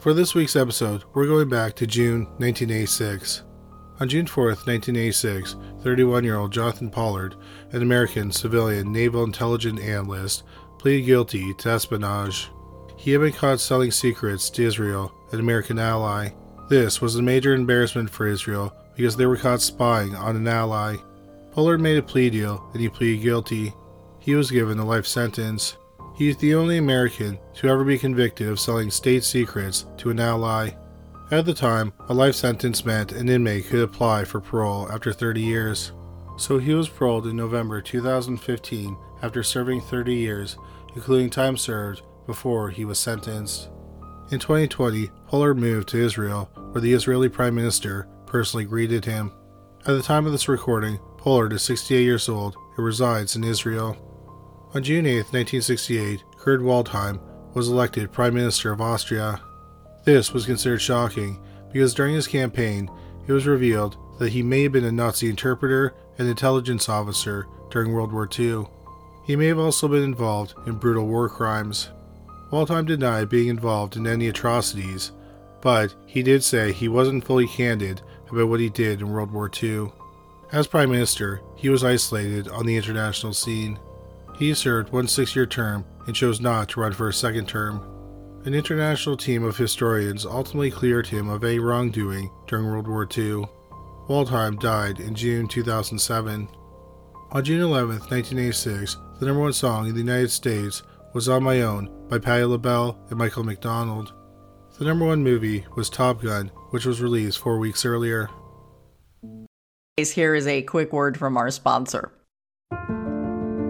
For this week's episode, we're going back to June 1986. On June 4th, 1986, 31 year old Jonathan Pollard, an American civilian naval intelligence analyst, pleaded guilty to espionage. He had been caught selling secrets to Israel, an American ally. This was a major embarrassment for Israel because they were caught spying on an ally. Pollard made a plea deal and he pleaded guilty. He was given a life sentence. He is the only American to ever be convicted of selling state secrets to an ally. At the time, a life sentence meant an inmate could apply for parole after 30 years. So he was paroled in November 2015 after serving 30 years, including time served before he was sentenced. In 2020, Pollard moved to Israel, where the Israeli Prime Minister personally greeted him. At the time of this recording, Pollard is 68 years old and resides in Israel. On June 8, 1968, Kurt Waldheim was elected Prime Minister of Austria. This was considered shocking because during his campaign, it was revealed that he may have been a Nazi interpreter and intelligence officer during World War II. He may have also been involved in brutal war crimes. Waldheim denied being involved in any atrocities, but he did say he wasn't fully candid about what he did in World War II. As Prime Minister, he was isolated on the international scene. He served one six year term and chose not to run for a second term. An international team of historians ultimately cleared him of any wrongdoing during World War II. Waldheim died in June 2007. On June 11, 1986, the number one song in the United States was On My Own by Patti LaBelle and Michael McDonald. The number one movie was Top Gun, which was released four weeks earlier. Here is a quick word from our sponsor.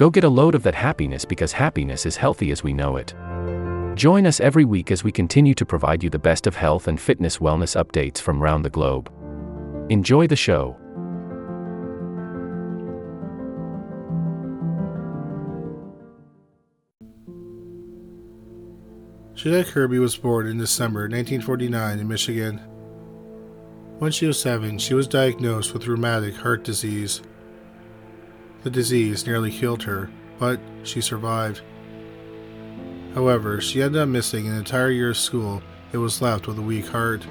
Go get a load of that happiness because happiness is healthy as we know it. Join us every week as we continue to provide you the best of health and fitness wellness updates from around the globe. Enjoy the show. Jeanette Kirby was born in December 1949 in Michigan. When she was seven, she was diagnosed with rheumatic heart disease. The disease nearly killed her, but she survived. However, she ended up missing an entire year of school and was left with a weak heart.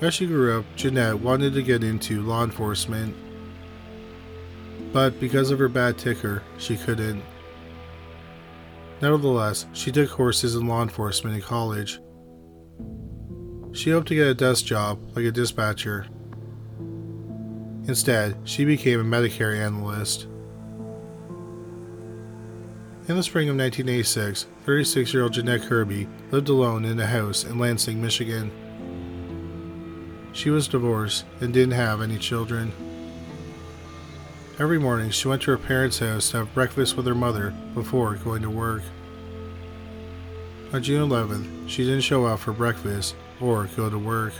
As she grew up, Jeanette wanted to get into law enforcement, but because of her bad ticker, she couldn't. Nevertheless, she took courses in law enforcement in college. She hoped to get a desk job like a dispatcher. Instead, she became a Medicare analyst. In the spring of 1986, 36 year old Jeanette Kirby lived alone in a house in Lansing, Michigan. She was divorced and didn't have any children. Every morning, she went to her parents' house to have breakfast with her mother before going to work. On June 11th, she didn't show up for breakfast or go to work.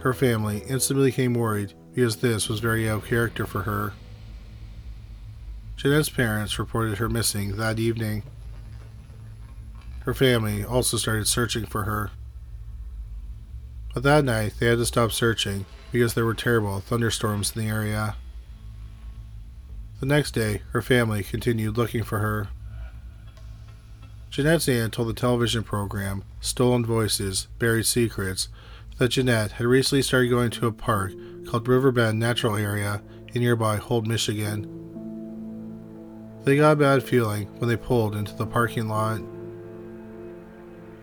Her family instantly became worried because this was very out of character for her. Jeanette's parents reported her missing that evening. Her family also started searching for her. But that night, they had to stop searching because there were terrible thunderstorms in the area. The next day, her family continued looking for her. Jeanette's aunt told the television program Stolen Voices, Buried Secrets that Jeanette had recently started going to a park called Riverbend Natural Area in nearby Holt, Michigan. They got a bad feeling when they pulled into the parking lot.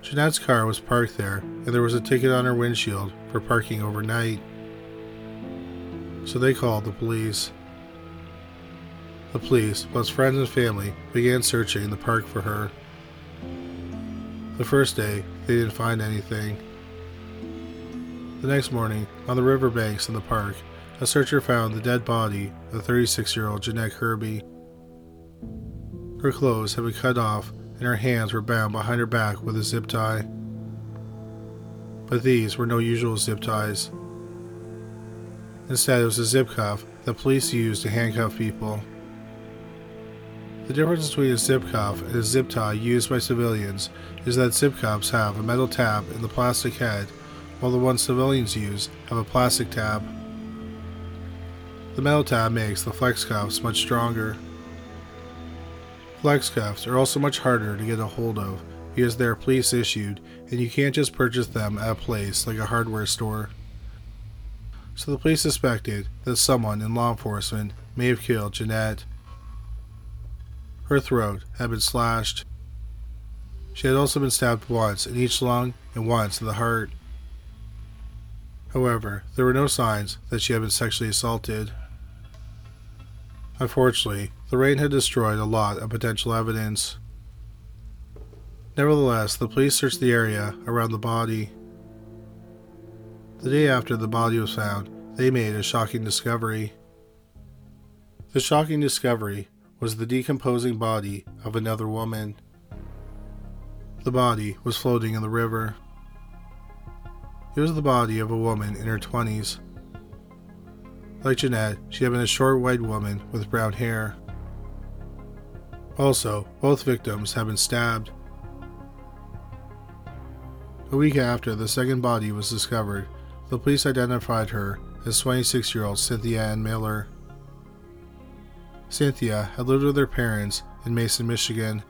Jeanette's car was parked there, and there was a ticket on her windshield for parking overnight. So they called the police. The police, plus friends and family, began searching the park for her. The first day, they didn't find anything. The next morning, on the riverbanks in the park, a searcher found the dead body of 36 year old Jeanette Kirby. Her clothes had been cut off and her hands were bound behind her back with a zip tie. But these were no usual zip ties. Instead, it was a zip cuff that police use to handcuff people. The difference between a zip cuff and a zip tie used by civilians is that zip cuffs have a metal tab in the plastic head, while the ones civilians use have a plastic tab. The metal tab makes the flex cuffs much stronger. Flex cuffs are also much harder to get a hold of because they are police issued and you can't just purchase them at a place like a hardware store. So the police suspected that someone in law enforcement may have killed Jeanette. Her throat had been slashed. She had also been stabbed once in each lung and once in the heart. However, there were no signs that she had been sexually assaulted. Unfortunately, the rain had destroyed a lot of potential evidence. Nevertheless, the police searched the area around the body. The day after the body was found, they made a shocking discovery. The shocking discovery was the decomposing body of another woman. The body was floating in the river. It was the body of a woman in her 20s. Like Jeanette, she had been a short white woman with brown hair. Also, both victims had been stabbed. A week after the second body was discovered, the police identified her as 26 year old Cynthia Ann Miller. Cynthia had lived with her parents in Mason, Michigan.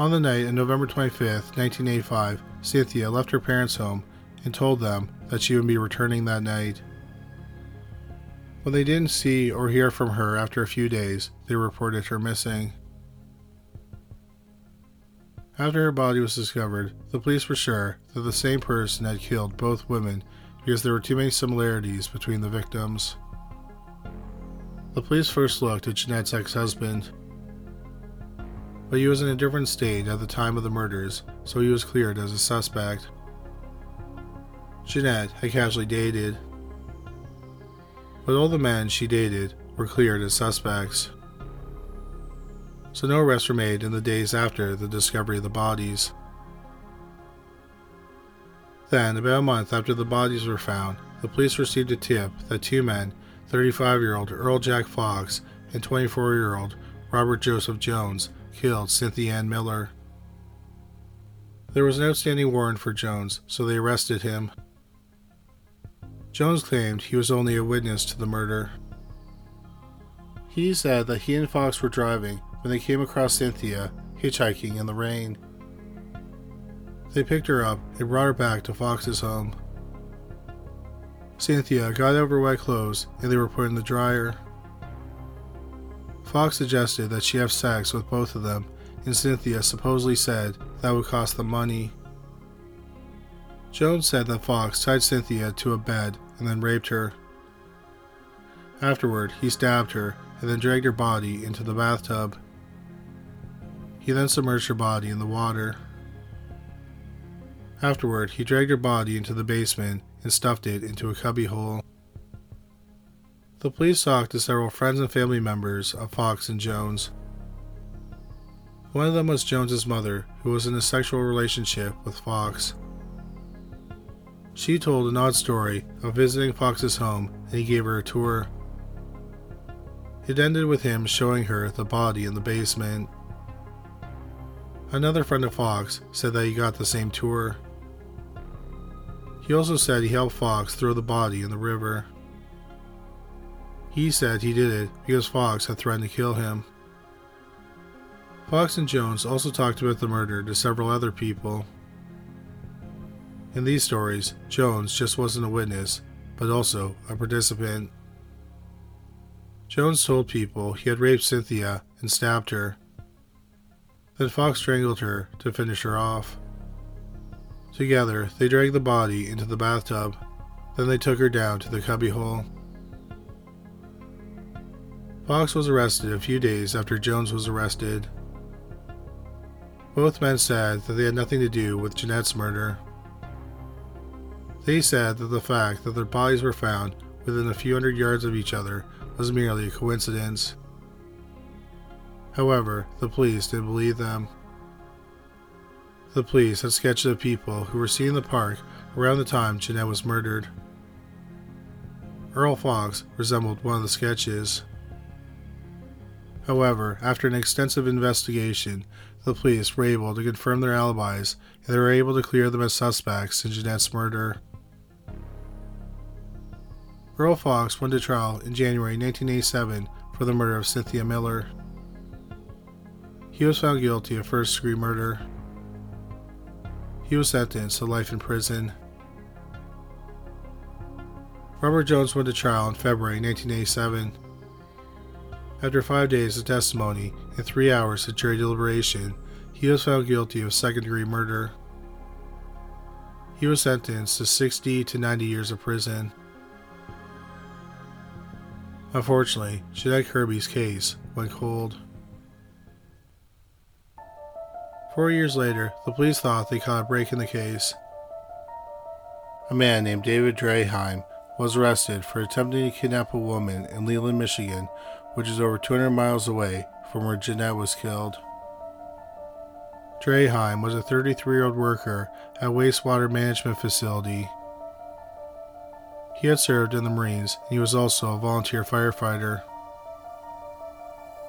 On the night of November 25, 1985, Cynthia left her parents' home and told them that she would be returning that night. When they didn't see or hear from her after a few days, they reported her missing. After her body was discovered, the police were sure that the same person had killed both women because there were too many similarities between the victims. The police first looked at Jeanette's ex husband, but he was in a different state at the time of the murders, so he was cleared as a suspect. Jeanette had casually dated, but all the men she dated were cleared as suspects. So no arrests were made in the days after the discovery of the bodies. Then, about a month after the bodies were found, the police received a tip that two men, 35 year old Earl Jack Fox and 24 year old Robert Joseph Jones, killed Cynthia Ann Miller. There was an outstanding warrant for Jones, so they arrested him. Jones claimed he was only a witness to the murder. He said that he and Fox were driving when they came across Cynthia hitchhiking in the rain. They picked her up and brought her back to Fox's home. Cynthia got her wet clothes and they were put in the dryer. Fox suggested that she have sex with both of them, and Cynthia supposedly said that would cost them money. Jones said that Fox tied Cynthia to a bed and then raped her. Afterward, he stabbed her and then dragged her body into the bathtub. He then submerged her body in the water. Afterward, he dragged her body into the basement and stuffed it into a cubbyhole. The police talked to several friends and family members of Fox and Jones. One of them was Jones's mother, who was in a sexual relationship with Fox. She told an odd story of visiting Fox's home and he gave her a tour. It ended with him showing her the body in the basement. Another friend of Fox said that he got the same tour. He also said he helped Fox throw the body in the river. He said he did it because Fox had threatened to kill him. Fox and Jones also talked about the murder to several other people. In these stories, Jones just wasn't a witness, but also a participant. Jones told people he had raped Cynthia and stabbed her. Then Fox strangled her to finish her off. Together, they dragged the body into the bathtub. Then they took her down to the cubbyhole. Fox was arrested a few days after Jones was arrested. Both men said that they had nothing to do with Jeanette's murder. They said that the fact that their bodies were found within a few hundred yards of each other was merely a coincidence. However, the police didn't believe them. The police had sketches of people who were seen in the park around the time Jeanette was murdered. Earl Fox resembled one of the sketches. However, after an extensive investigation, the police were able to confirm their alibis and they were able to clear them as suspects in Jeanette's murder. Earl Fox went to trial in January 1987 for the murder of Cynthia Miller. He was found guilty of first degree murder. He was sentenced to life in prison. Robert Jones went to trial in February 1987. After five days of testimony and three hours of jury deliberation, he was found guilty of second degree murder. He was sentenced to 60 to 90 years of prison. Unfortunately, Jeanette Kirby's case went cold. Four years later, the police thought they caught a break in the case. A man named David Draheim was arrested for attempting to kidnap a woman in Leland, Michigan, which is over 200 miles away from where Jeanette was killed. Draheim was a 33 year old worker at a wastewater management facility he had served in the Marines and he was also a volunteer firefighter.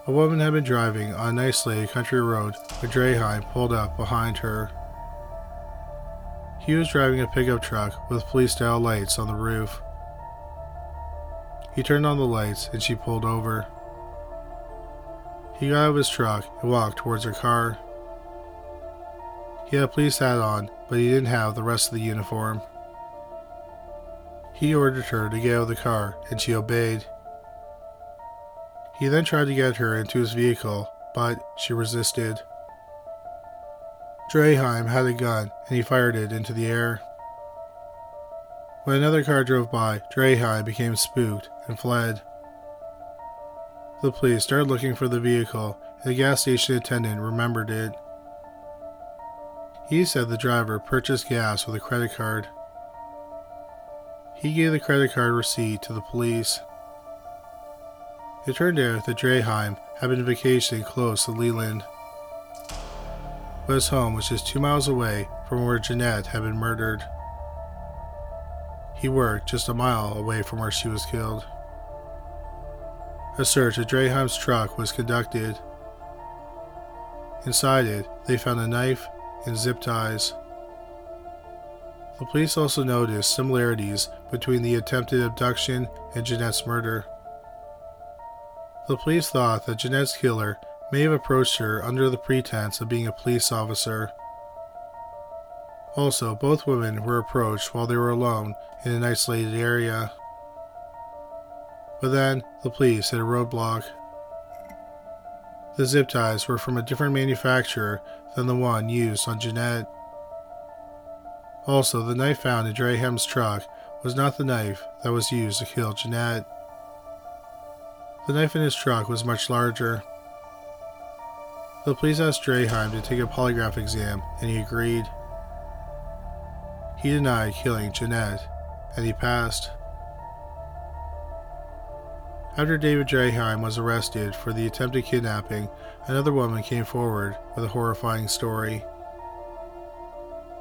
A woman had been driving on a nicely country road when Draheim pulled up behind her. He was driving a pickup truck with police style lights on the roof. He turned on the lights and she pulled over. He got out of his truck and walked towards her car. He had a police hat on, but he didn't have the rest of the uniform. He ordered her to get out of the car, and she obeyed. He then tried to get her into his vehicle, but she resisted. Draheim had a gun, and he fired it into the air. When another car drove by, Draheim became spooked and fled. The police started looking for the vehicle, the gas station attendant remembered it. He said the driver purchased gas with a credit card. He gave the credit card receipt to the police. It turned out that Draheim had been vacationing close to Leland, but his home was just two miles away from where Jeanette had been murdered. He worked just a mile away from where she was killed. A search of Draheim's truck was conducted. Inside it, they found a knife and zip ties. The police also noticed similarities between the attempted abduction and Jeanette's murder. The police thought that Jeanette's killer may have approached her under the pretense of being a police officer. Also, both women were approached while they were alone in an isolated area. But then, the police hit a roadblock. The zip ties were from a different manufacturer than the one used on Jeanette. Also, the knife found in Draheim's truck was not the knife that was used to kill Jeanette. The knife in his truck was much larger. The police asked Draheim to take a polygraph exam, and he agreed. He denied killing Jeanette, and he passed. After David Draheim was arrested for the attempted kidnapping, another woman came forward with a horrifying story.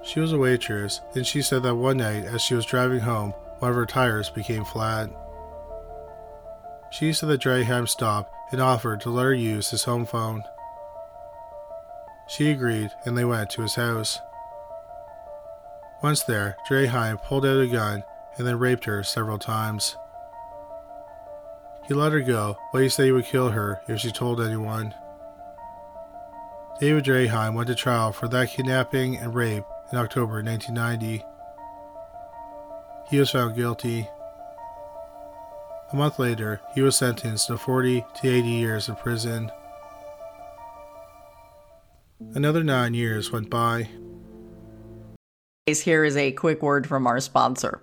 She was a waitress, and she said that one night as she was driving home, one of her tires became flat. She said that Draheim stopped and offered to let her use his home phone. She agreed, and they went to his house. Once there, Draheim pulled out a gun and then raped her several times. He let her go, but he said he would kill her if she told anyone. David Draheim went to trial for that kidnapping and rape in October 1990. He was found guilty. A month later, he was sentenced to 40 to 80 years in prison. Another nine years went by. Here is a quick word from our sponsor.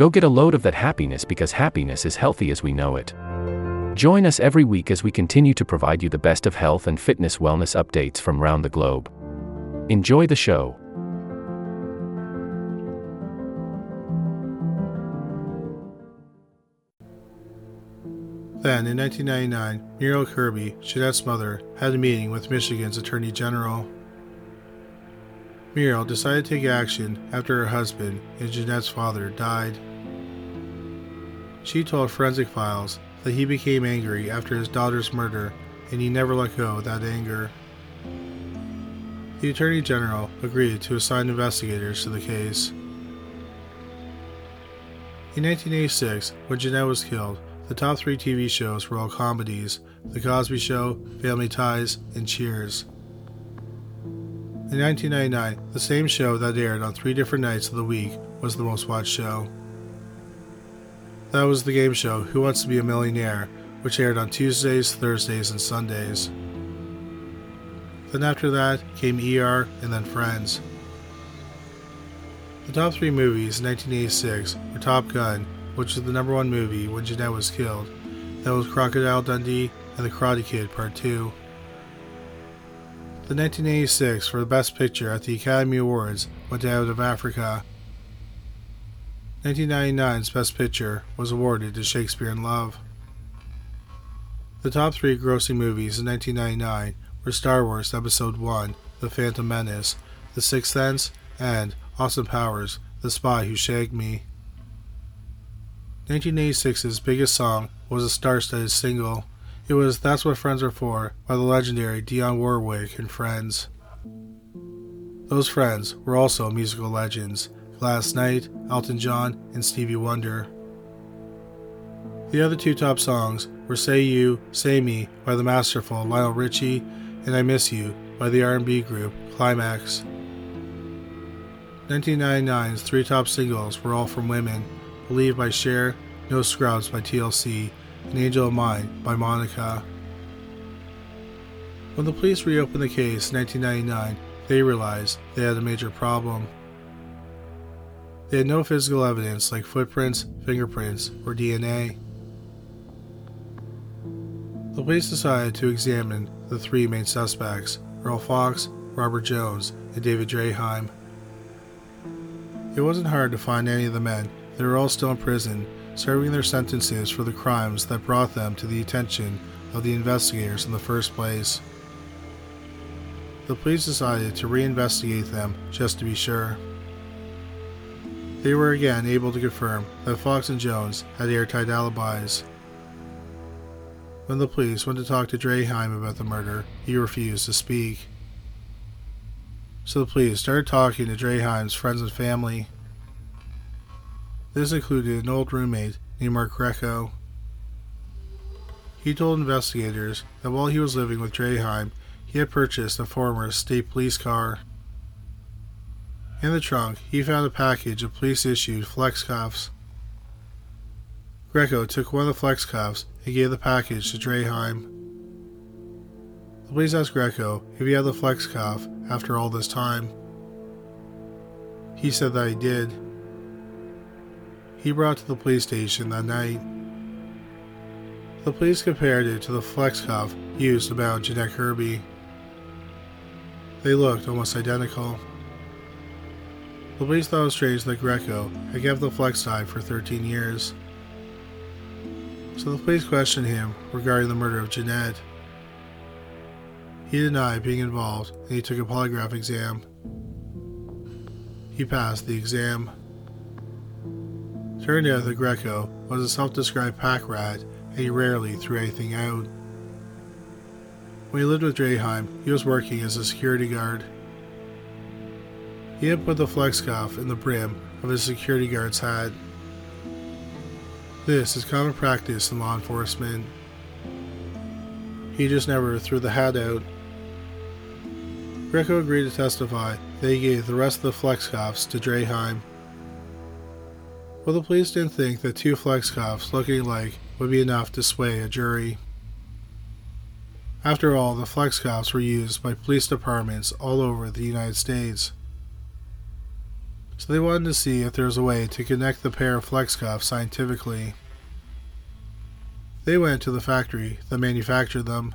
Go get a load of that happiness because happiness is healthy as we know it. Join us every week as we continue to provide you the best of health and fitness wellness updates from around the globe. Enjoy the show. Then, in 1999, Muriel Kirby, Jeanette's mother, had a meeting with Michigan's Attorney General. Muriel decided to take action after her husband and Jeanette's father died. She told Forensic Files that he became angry after his daughter's murder and he never let go of that anger. The Attorney General agreed to assign investigators to the case. In 1986, when Jeanette was killed, the top three TV shows were all comedies The Cosby Show, Family Ties, and Cheers. In 1999, the same show that aired on three different nights of the week was the most watched show. That was the game show Who Wants to Be a Millionaire, which aired on Tuesdays, Thursdays, and Sundays. Then after that came ER and then Friends. The top three movies in 1986 were Top Gun, which was the number one movie when Jeanette was killed. That was Crocodile Dundee and The Karate Kid Part 2. The 1986 for the Best Picture at the Academy Awards went to Out of Africa. 1999's Best Picture was awarded to Shakespeare in Love. The top three grossing movies in 1999 were Star Wars Episode I The Phantom Menace, The Sixth Sense, and Austin Powers, The Spy Who Shagged Me. 1986's biggest song was a star studded single. It was That's What Friends Are For by the legendary Dionne Warwick and Friends. Those friends were also musical legends Gladys Knight, Elton John, and Stevie Wonder. The other two top songs were Say You, Say Me by the masterful Lionel Richie and I Miss You by the R&B group Climax. 1999's three top singles were all from women Believe by Cher, No Scrubs by TLC, and Angel of Mine by Monica. When the police reopened the case in 1999, they realized they had a major problem. They had no physical evidence like footprints, fingerprints, or DNA. The police decided to examine the three main suspects Earl Fox, Robert Jones, and David Draheim. It wasn't hard to find any of the men. They were all still in prison, serving their sentences for the crimes that brought them to the attention of the investigators in the first place. The police decided to reinvestigate them just to be sure. They were again able to confirm that Fox and Jones had airtight alibis. When the police went to talk to Draheim about the murder, he refused to speak. So the police started talking to Draheim's friends and family. This included an old roommate named Mark Greco. He told investigators that while he was living with Draheim, he had purchased a former state police car. In the trunk, he found a package of police issued flex cuffs. Greco took one of the flex cuffs and gave the package to Draheim. The police asked Greco if he had the flex cuff after all this time. He said that he did. He brought to the police station that night. The police compared it to the flex cuff used to bound Jeanette Kirby. They looked almost identical. The police thought it was strange that Greco had kept the flex for 13 years. So the police questioned him regarding the murder of Jeanette. He denied being involved and he took a polygraph exam. He passed the exam. Turned out that Greco was a self described pack rat and he rarely threw anything out. When he lived with Draheim, he was working as a security guard. He had put the flex cuff in the brim of his security guard's hat. This is common practice in law enforcement. He just never threw the hat out. Greco agreed to testify that he gave the rest of the flex cuffs to Draheim. But the police didn't think that two flex cuffs looking alike would be enough to sway a jury. After all, the flex cuffs were used by police departments all over the United States so they wanted to see if there was a way to connect the pair of flex cuffs scientifically. They went to the factory that manufactured them.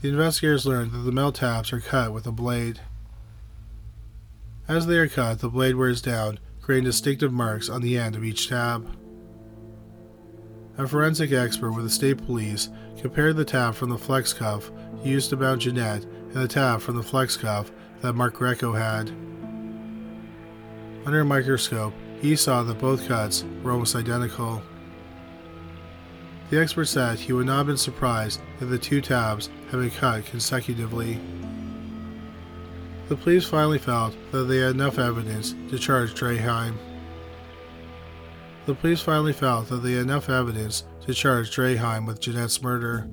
The investigators learned that the metal tabs are cut with a blade. As they are cut, the blade wears down, creating distinctive marks on the end of each tab. A forensic expert with the state police compared the tab from the flex cuff used to bound Jeanette and the tab from the flex cuff that Mark Greco had. Under a microscope, he saw that both cuts were almost identical. The expert said he would not have been surprised if the two tabs had been cut consecutively. The police finally felt that they had enough evidence to charge Draheim. The police finally felt that they had enough evidence to charge Draheim with Jeanette's murder.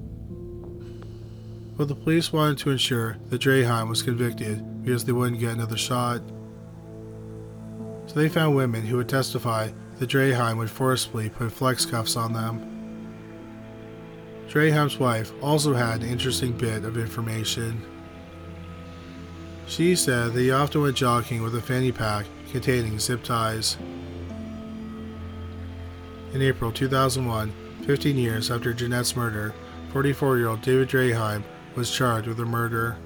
But the police wanted to ensure that Draheim was convicted because they wouldn't get another shot so they found women who would testify that Draheim would forcibly put flex cuffs on them. Draheim's wife also had an interesting bit of information. She said that he often went jogging with a fanny pack containing zip ties. In April 2001, 15 years after Jeanette's murder, 44 year old David Draheim was charged with the murder.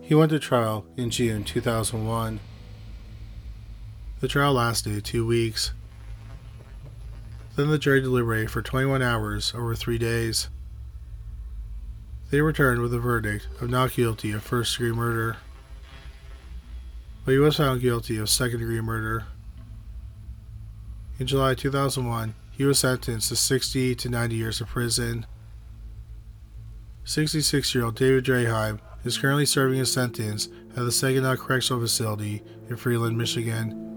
He went to trial in June 2001. The trial lasted two weeks. Then the jury deliberated for 21 hours over three days. They returned with a verdict of not guilty of first degree murder, but he was found guilty of second degree murder. In July 2001, he was sentenced to 60 to 90 years of prison. 66 year old David Draheim is currently serving his sentence at the Saginaw Correctional Facility in Freeland, Michigan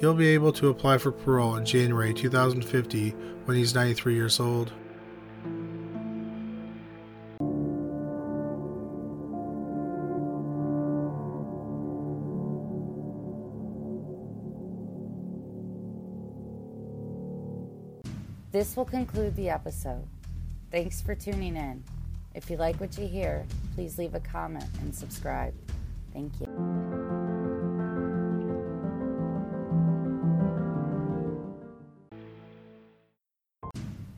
he'll be able to apply for parole in January 2050 when he's 93 years old. This will conclude the episode. Thanks for tuning in. If you like what you hear, please leave a comment and subscribe. Thank you.